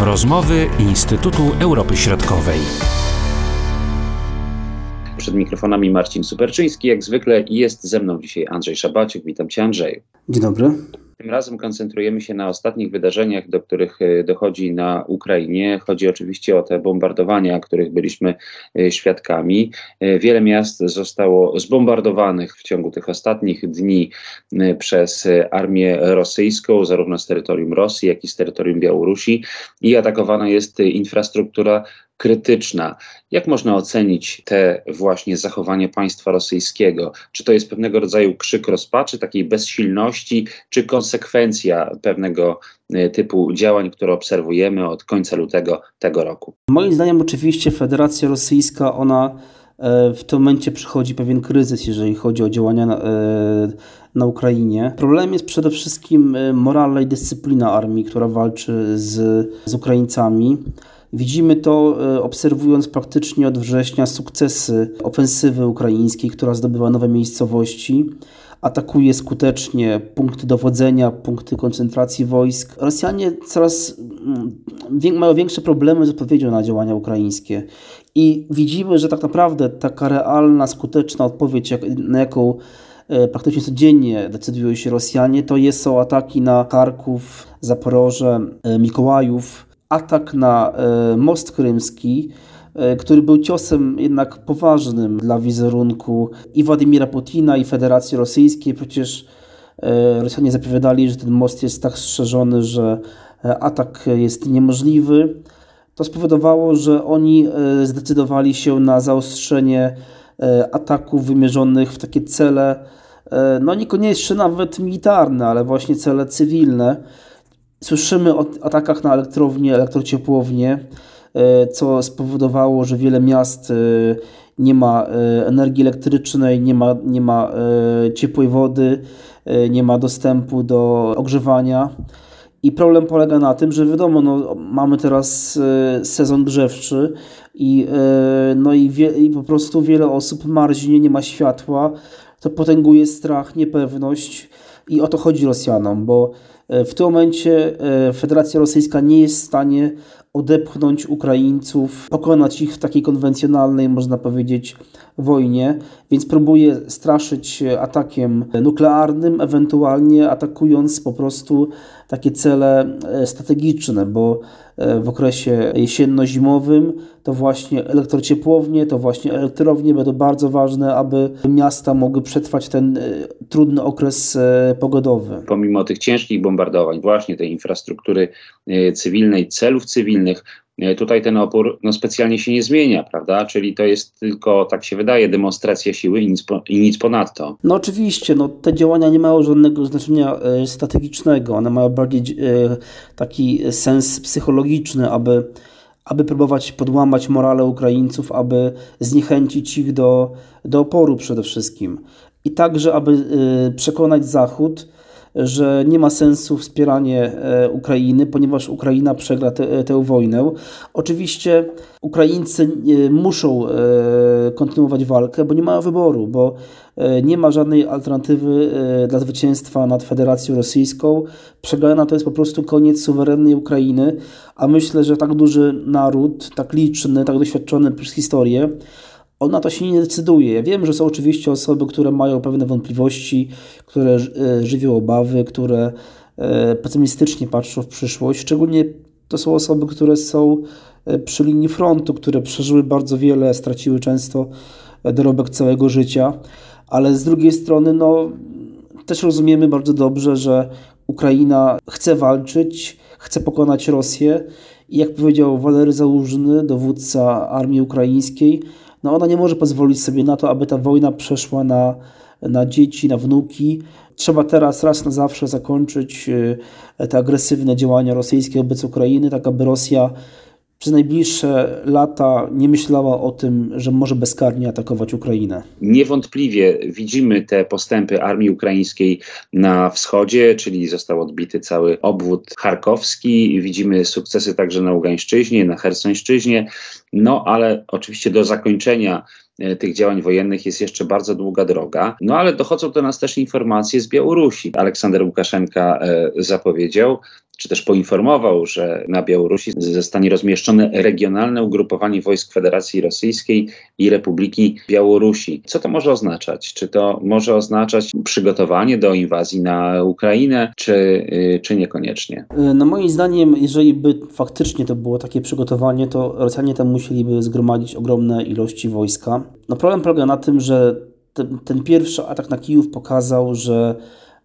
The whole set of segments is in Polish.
Rozmowy Instytutu Europy Środkowej. Przed mikrofonami Marcin Superczyński, jak zwykle, i jest ze mną dzisiaj Andrzej Szabaciuk. Witam Cię, Andrzeju. Dzień dobry. Tym razem koncentrujemy się na ostatnich wydarzeniach, do których e, dochodzi na Ukrainie. Chodzi oczywiście o te bombardowania, których byliśmy e, świadkami. E, wiele miast zostało zbombardowanych w ciągu tych ostatnich dni przez armię rosyjską, zarówno z terytorium Rosji, jak i z terytorium Białorusi, i atakowana jest infrastruktura krytyczna. Jak można ocenić te właśnie zachowanie państwa rosyjskiego? Czy to jest pewnego rodzaju krzyk rozpaczy, takiej bezsilności, czy konsekwencja pewnego e, typu działań, które obserwujemy od końca lutego tego roku? Moim zdaniem oczywiście Federacja Rosyjska, ona e, w tym momencie przychodzi pewien kryzys, jeżeli chodzi o działania na, e, na Ukrainie. Problem jest przede wszystkim moralna i dyscyplina armii, która walczy z, z Ukraińcami. Widzimy to e, obserwując praktycznie od września sukcesy ofensywy ukraińskiej, która zdobywa nowe miejscowości atakuje skutecznie punkty dowodzenia, punkty koncentracji wojsk. Rosjanie coraz mm, mają większe problemy z odpowiedzią na działania ukraińskie. I widzimy, że tak naprawdę taka realna, skuteczna odpowiedź, na jaką e, praktycznie codziennie decydują się Rosjanie, to jest, są ataki na Charków, Zaporoże, e, Mikołajów, atak na e, most krymski, e, który był ciosem jednak poważnym dla wizerunku i Władimira Putina, i Federacji Rosyjskiej. Przecież e, Rosjanie zapowiadali, że ten most jest tak strzeżony, że atak jest niemożliwy. To spowodowało, że oni zdecydowali się na zaostrzenie ataków wymierzonych w takie cele, no niekoniecznie nawet militarne, ale właśnie cele cywilne. Słyszymy o atakach na elektrownie, elektrociepłownie, e, co spowodowało, że wiele miast e, nie ma e, energii elektrycznej, nie ma, nie ma ciepłej wody, nie ma dostępu do ogrzewania. I problem polega na tym, że wiadomo, no, mamy teraz sezon grzewczy i, no i, wie, i po prostu wiele osób marznie, nie ma światła. To potęguje strach, niepewność i o to chodzi Rosjanom, bo E, w tym momencie e, Federacja Rosyjska nie jest w stanie odepchnąć Ukraińców, pokonać ich w takiej konwencjonalnej, można powiedzieć, wojnie, więc próbuje straszyć atakiem nuklearnym, ewentualnie atakując po prostu takie cele e, strategiczne, bo w okresie jesienno-zimowym to właśnie elektrociepłownie, to właśnie elektrownie będą bardzo ważne, aby miasta mogły przetrwać ten trudny okres pogodowy. Pomimo tych ciężkich bombardowań, właśnie tej infrastruktury cywilnej, celów cywilnych, E, tutaj ten opór no, specjalnie się nie zmienia, prawda? Czyli to jest tylko, tak się wydaje, demonstracja siły i nic, po, i nic ponadto. No oczywiście, no, te działania nie mają żadnego znaczenia e, strategicznego, one mają bardziej e, taki sens psychologiczny, aby, aby próbować podłamać morale Ukraińców, aby zniechęcić ich do, do oporu przede wszystkim. I także, aby e, przekonać Zachód, że nie ma sensu wspieranie e, Ukrainy, ponieważ Ukraina przegra te, tę wojnę. Oczywiście Ukraińcy e, muszą e, kontynuować walkę, bo nie mają wyboru, bo nie ma żadnej alternatywy dla zwycięstwa nad Federacją Rosyjską. Przegrana to jest po prostu koniec suwerennej Ukrainy, a myślę, że tak duży naród, tak liczny, tak doświadczony przez historię, on na to się nie decyduje. Ja wiem, że są oczywiście osoby, które mają pewne wątpliwości, które e, żywią obawy, które e, pesymistycznie patrzą w przyszłość. Szczególnie to są osoby, które są e, przy linii frontu, które przeżyły bardzo wiele, straciły często dorobek całego życia, ale z drugiej strony, no, też rozumiemy bardzo dobrze, że Ukraina chce walczyć, chce pokonać Rosję i jak powiedział Walery Załużny, dowódca armii ukraińskiej, no ona nie może pozwolić sobie na to, aby ta wojna przeszła na, na dzieci, na wnuki. Trzeba teraz raz na zawsze zakończyć e, te agresywne działania rosyjskie wobec Ukrainy, tak aby Rosja przez najbliższe lata nie myślała o tym, że może bezkarnie atakować Ukrainę? Niewątpliwie widzimy te postępy armii ukraińskiej na wschodzie, czyli został odbity cały obwód charkowski. Widzimy sukcesy także na Ługańszczyźnie, na Hersońszczyźnie. No ale oczywiście do zakończenia e, tych działań wojennych jest jeszcze bardzo długa droga. No ale dochodzą do nas też informacje z Białorusi. Aleksander Łukaszenka e, zapowiedział, czy też poinformował, że na Białorusi zostanie rozmieszczone regionalne ugrupowanie wojsk Federacji Rosyjskiej i Republiki Białorusi. Co to może oznaczać? Czy to może oznaczać przygotowanie do inwazji na Ukrainę, czy, y, czy niekoniecznie? No moim zdaniem, jeżeli by faktycznie to było takie przygotowanie, to Rosjanie tam musieliby zgromadzić ogromne ilości wojska. No problem polega na tym, że ten, ten pierwszy atak na Kijów pokazał, że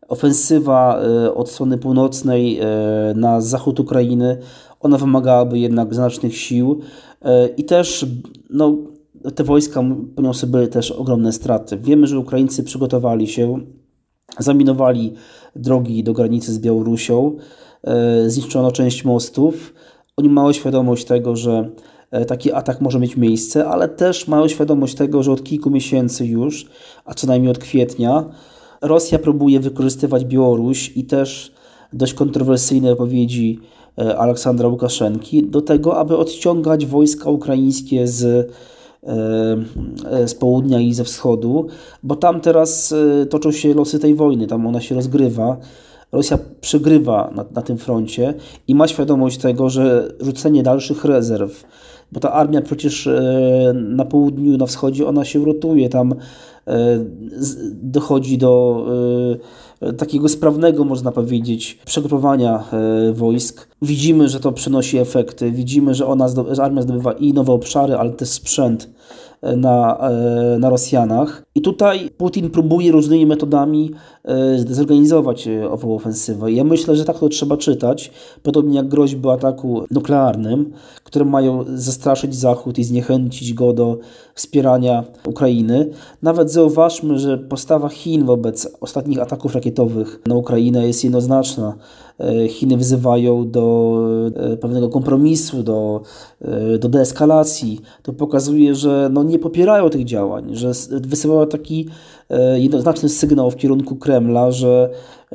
ofensywa e, od strony północnej e, na zachód Ukrainy, ona wymagałaby jednak znacznych sił e, i też no, te wojska poniosłyby też ogromne straty. Wiemy, że Ukraińcy przygotowali się, zaminowali drogi do granicy z Białorusią, zniszczono część mostów. Oni mają świadomość tego, że taki atak może mieć miejsce, ale też mają świadomość tego, że od kilku miesięcy już, a co najmniej od kwietnia, Rosja próbuje wykorzystywać Białoruś i też dość kontrowersyjne wypowiedzi e, Aleksandra Łukaszenki do tego, aby odciągać wojska ukraińskie z, e, e, z południa i ze wschodu, bo tam teraz toczą się losy tej wojny, tam ona się rozgrywa. Rosja przegrywa na, na tym froncie i ma świadomość tego, że rzucenie dalszych rezerw, bo ta armia przecież na południu, na wschodzie, ona się rotuje, tam dochodzi do e, takiego sprawnego, można powiedzieć, przegrupowania e, wojsk. Widzimy, że to przynosi efekty, widzimy, że, ona, że armia zdobywa i nowe obszary, ale też sprzęt na, na Rosjanach. I tutaj Putin próbuje różnymi metodami zorganizować ową ofensywę. Ja myślę, że tak to trzeba czytać, podobnie jak groźby ataku nuklearnym, które mają zastraszyć Zachód i zniechęcić go do wspierania Ukrainy. Nawet zauważmy, że postawa Chin wobec ostatnich ataków rakietowych na Ukrainę jest jednoznaczna. E, Chiny wzywają do e, pewnego kompromisu, do, e, do deeskalacji. To pokazuje, że no nie popierają tych działań, że wysyłają taki jednoznaczny sygnał w kierunku Kremla, że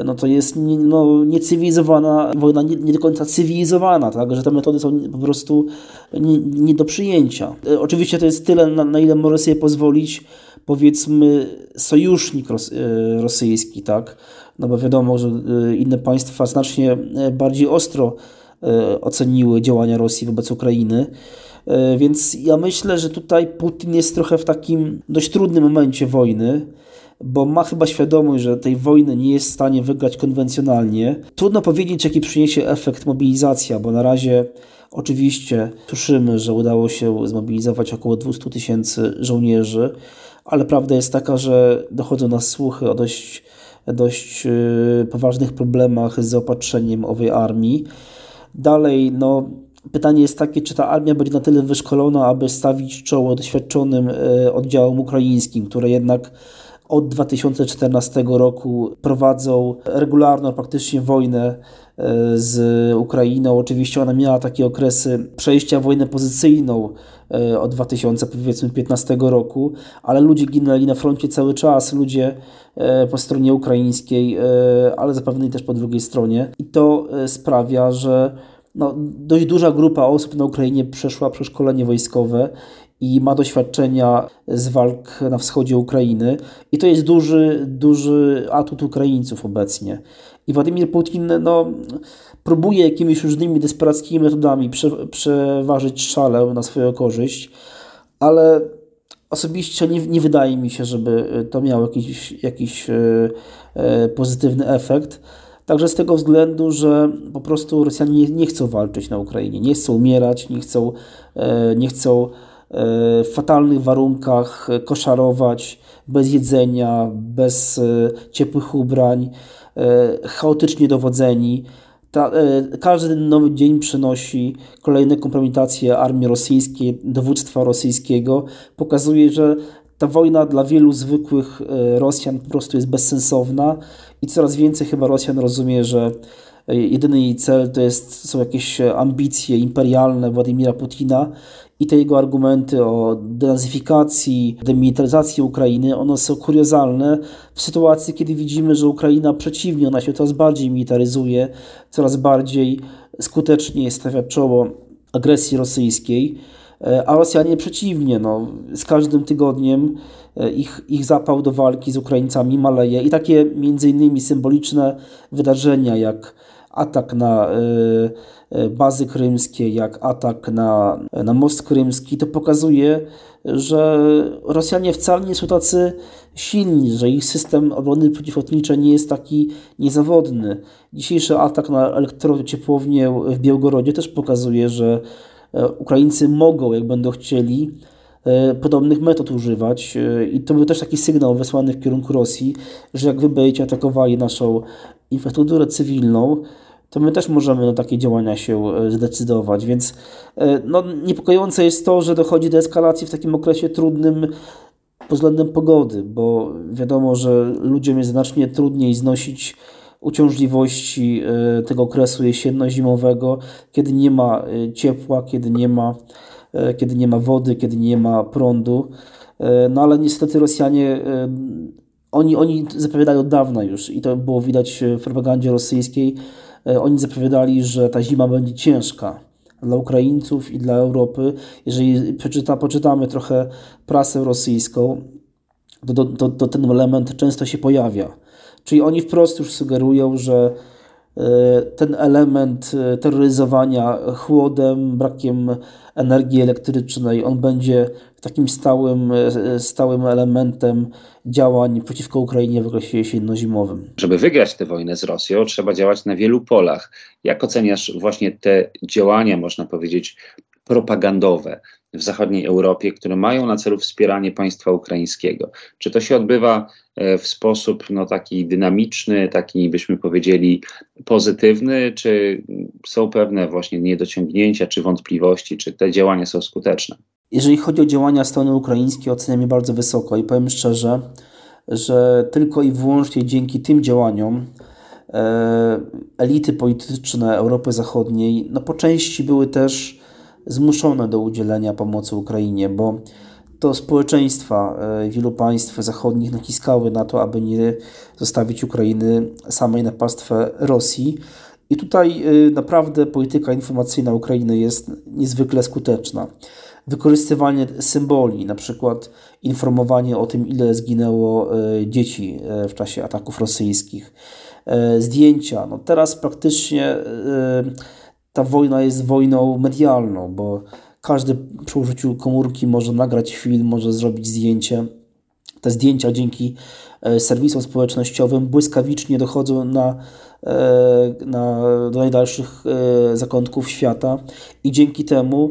no to jest nie, no, niecywilizowana wojna, nie, nie do końca cywilizowana, tak? że te metody są po prostu nie, nie do przyjęcia. Oczywiście to jest tyle, na, na ile może sobie pozwolić, powiedzmy, sojusznik ros, rosyjski, tak? No bo wiadomo, że e, inne państwa znacznie e, bardziej ostro e, oceniły działania Rosji wobec Ukrainy. Więc ja myślę, że tutaj Putin jest trochę w takim dość trudnym momencie wojny, bo ma chyba świadomość, że tej wojny nie jest w stanie wygrać konwencjonalnie. Trudno powiedzieć, jaki przyniesie efekt mobilizacja, bo na razie oczywiście słyszymy, że udało się zmobilizować około 200 tysięcy żołnierzy, ale prawda jest taka, że dochodzą nas słuchy o dość dość y, poważnych problemach z zaopatrzeniem owej armii. Dalej, no, pytanie jest takie, czy ta armia będzie na tyle wyszkolona, aby stawić czoło doświadczonym y, oddziałom ukraińskim, które jednak od 2014 roku prowadzą regularną praktycznie wojnę y, z Ukrainą. Oczywiście ona miała takie okresy przejścia wojnę pozycyjną od 2015 roku, ale ludzie ginęli na froncie cały czas, ludzie E, po stronie ukraińskiej, e, ale zapewne też po drugiej stronie. I to e, sprawia, że no, dość duża grupa osób na Ukrainie przeszła przeszkolenie wojskowe i ma doświadczenia z walk na wschodzie Ukrainy. I to jest duży, duży atut Ukraińców obecnie. I Władimir Putin no, próbuje jakimiś różnymi desperackimi metodami prze, przeważyć szalę na swoją korzyść, ale Osobiście nie, nie wydaje mi się, żeby to miało jakiś, jakiś y, y, pozytywny efekt. Także z tego względu, że po prostu Rosjanie nie, nie chcą walczyć na Ukrainie, nie chcą umierać, nie chcą, nie chcą w fatalnych warunkach koszarować, bez jedzenia, bez ciepłych ubrań, chaotycznie dowodzeni. Ta, e, każdy nowy dzień przynosi kolejne kompromitacje armii rosyjskiej, dowództwa rosyjskiego. Pokazuje, że ta wojna dla wielu zwykłych e, Rosjan po prostu jest bezsensowna i coraz więcej chyba Rosjan rozumie, że e, jedyny jej cel to jest, są jakieś ambicje imperialne Władimira Putina i te jego argumenty o denazyfikacji, demilitaryzacji Ukrainy, one są kuriozalne w sytuacji, kiedy widzimy, że Ukraina przeciwnie, ona się coraz bardziej militaryzuje, coraz bardziej skutecznie stawia czoło agresji rosyjskiej, e, a Rosjanie przeciwnie, no, z każdym tygodniem e, ich, ich zapał do walki z Ukraińcami maleje i takie między innymi symboliczne wydarzenia jak atak na bazy krymskie, jak atak na, na most krymski, to pokazuje, że Rosjanie wcale nie są tacy silni, że ich system obrony przeciwlotniczej nie jest taki niezawodny. Dzisiejszy atak na elektrociepłownię w Białgorodzie też pokazuje, że Ukraińcy mogą, jak będą chcieli, E, podobnych metod używać. E, I to był też taki sygnał wysłany w kierunku Rosji, że jak wy będziecie atakowali naszą infrastrukturę cywilną, to my też możemy na takie działania się e, zdecydować. Więc no, niepokojące jest to, że dochodzi do eskalacji w takim okresie trudnym pod względem pogody, bo wiadomo, że ludziom jest znacznie trudniej znosić uciążliwości tego okresu jesienno-zimowego, kiedy nie ma ciepła, kiedy nie ma E, kiedy nie ma wody, kiedy nie ma prądu. E, no ale niestety Rosjanie, e, oni, oni zapowiadają od dawna już i to było widać w propagandzie rosyjskiej. Oni zapowiadali, że ta zima będzie ciężka dla Ukraińców i dla Europy. Jeżeli poczyta, poczytamy trochę prasę rosyjską, to, to, to ten element często się pojawia. Czyli oni wprost już sugerują, że ten element terroryzowania chłodem, brakiem energii elektrycznej. On będzie takim stałym, e, stałym elementem działań przeciwko Ukrainie w okresie jesienno-zimowym. Żeby wygrać tę wojnę z Rosją, trzeba działać na wielu polach. Jak oceniasz właśnie te działania, można powiedzieć, propagandowe w zachodniej Europie, które mają na celu wspieranie państwa ukraińskiego? Czy to się odbywa e, w sposób no, taki dynamiczny, taki byśmy powiedzieli pozytywny, czy są pewne właśnie niedociągnięcia, czy wątpliwości, czy te działania są skuteczne? Jeżeli chodzi o działania strony ukraińskiej, oceniam je bardzo wysoko i powiem szczerze, że tylko i wyłącznie dzięki tym działaniom e, elity polityczne Europy Zachodniej no po części były też zmuszone do udzielenia pomocy Ukrainie, bo to społeczeństwa e, wielu państw zachodnich naciskały na to, aby nie zostawić Ukrainy samej na pastwę Rosji. I tutaj e, naprawdę polityka informacyjna Ukrainy jest niezwykle skuteczna. Wykorzystywanie symboli, na przykład informowanie o tym, ile zginęło e, dzieci w czasie ataków rosyjskich, zdjęcia. No teraz praktycznie ta wojna jest wojną medialną, bo każdy przy użyciu komórki może nagrać film, może zrobić zdjęcie. Te zdjęcia dzięki e, serwisom społecznościowym błyskawicznie dochodzą na, e, na, do najdalszych e, zakątków świata i dzięki temu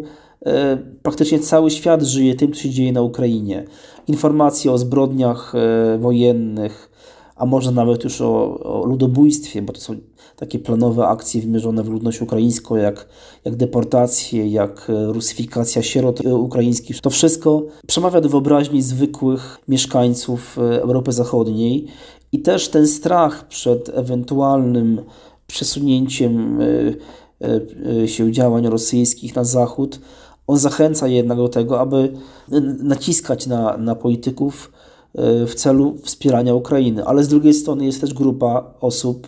praktycznie cały świat żyje tym, co się dzieje na Ukrainie. Informacje o zbrodniach wojennych, a może nawet już o, o ludobójstwie, bo to są takie planowe akcje wymierzone w ludność ukraińską, jak, jak deportacje, jak e, rusyfikacja sierot e, ukraińskich. To wszystko przemawia do wyobraźni zwykłych mieszkańców e, Europy Zachodniej i też ten strach przed ewentualnym przesunięciem się działań rosyjskich na zachód, on zachęca jednak do tego, aby naciskać na, na polityków w celu wspierania Ukrainy. Ale z drugiej strony jest też grupa osób,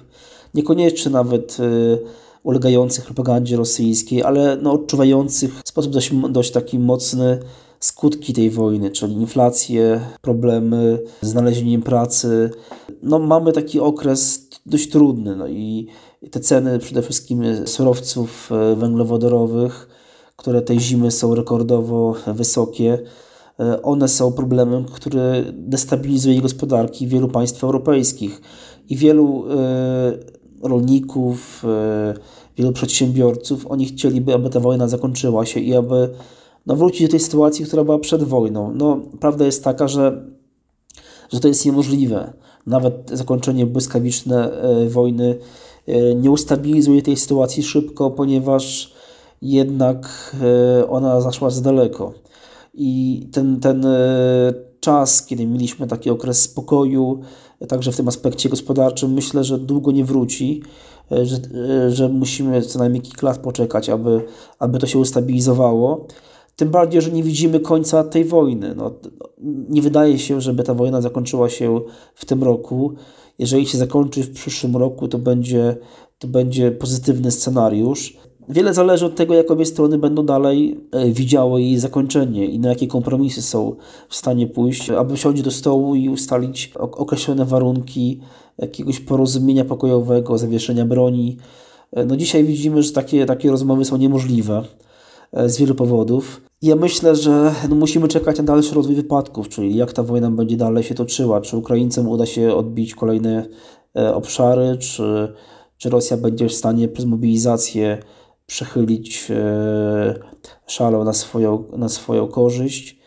niekoniecznie nawet y, ulegających propagandzie rosyjskiej, ale no, odczuwających w sposób dość, dość taki mocny skutki tej wojny, czyli inflację, problemy z znalezieniem pracy. No, mamy taki okres dość trudny no i te ceny przede wszystkim surowców y, węglowodorowych, które tej zimy są rekordowo wysokie, y, one są problemem, który destabilizuje gospodarki wielu państw europejskich i wielu rolników, e, wielu przedsiębiorców, oni chcieliby, aby ta wojna zakończyła się i aby no, wrócić do tej sytuacji, która była przed wojną. No, prawda jest taka, że, że to jest niemożliwe. Nawet zakończenie błyskawiczne e, wojny e, nie ustabilizuje tej sytuacji szybko, ponieważ jednak ona zaszła za daleko. I ten, ten czas, kiedy mieliśmy taki okres spokoju, także w tym aspekcie gospodarczym, myślę, że długo nie wróci, e, że, e, że musimy co najmniej kilka lat poczekać, aby, aby to się ustabilizowało. Tym bardziej, że nie widzimy końca tej wojny. No, nie wydaje się, żeby ta wojna zakończyła się w tym roku. Jeżeli się zakończy w przyszłym roku, to będzie, to będzie pozytywny scenariusz. Wiele zależy od tego, jak obie strony będą dalej e, widziały jej zakończenie i na jakie kompromisy są w stanie pójść, aby wsiąść do stołu i ustalić określone warunki jakiegoś porozumienia pokojowego, zawieszenia broni, No dzisiaj widzimy, że takie, takie rozmowy są niemożliwe z wielu powodów. Ja myślę, że no musimy czekać na dalszy rozwój wypadków, czyli jak ta wojna będzie dalej się toczyła, czy Ukraińcom uda się odbić kolejne obszary, czy, czy Rosja będzie w stanie przez mobilizację przechylić szalę na swoją, na swoją korzyść.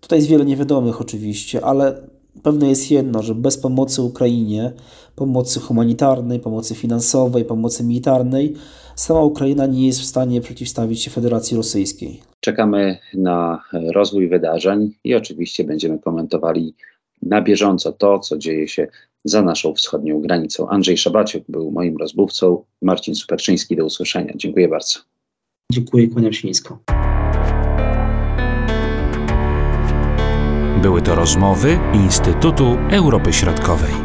Tutaj jest wiele niewiadomych oczywiście, ale pewne jest jedno, że bez pomocy Ukrainie, pomocy humanitarnej, pomocy finansowej, pomocy militarnej, sama Ukraina nie jest w stanie przeciwstawić się Federacji Rosyjskiej. Czekamy na rozwój wydarzeń i oczywiście będziemy komentowali na bieżąco to, co dzieje się za naszą wschodnią granicą. Andrzej Szabaciuk był moim rozmówcą, Marcin Superczyński, do usłyszenia. Dziękuję bardzo. Dziękuję, kłaniam się nisko. Były to rozmowy Instytutu Europy Środkowej.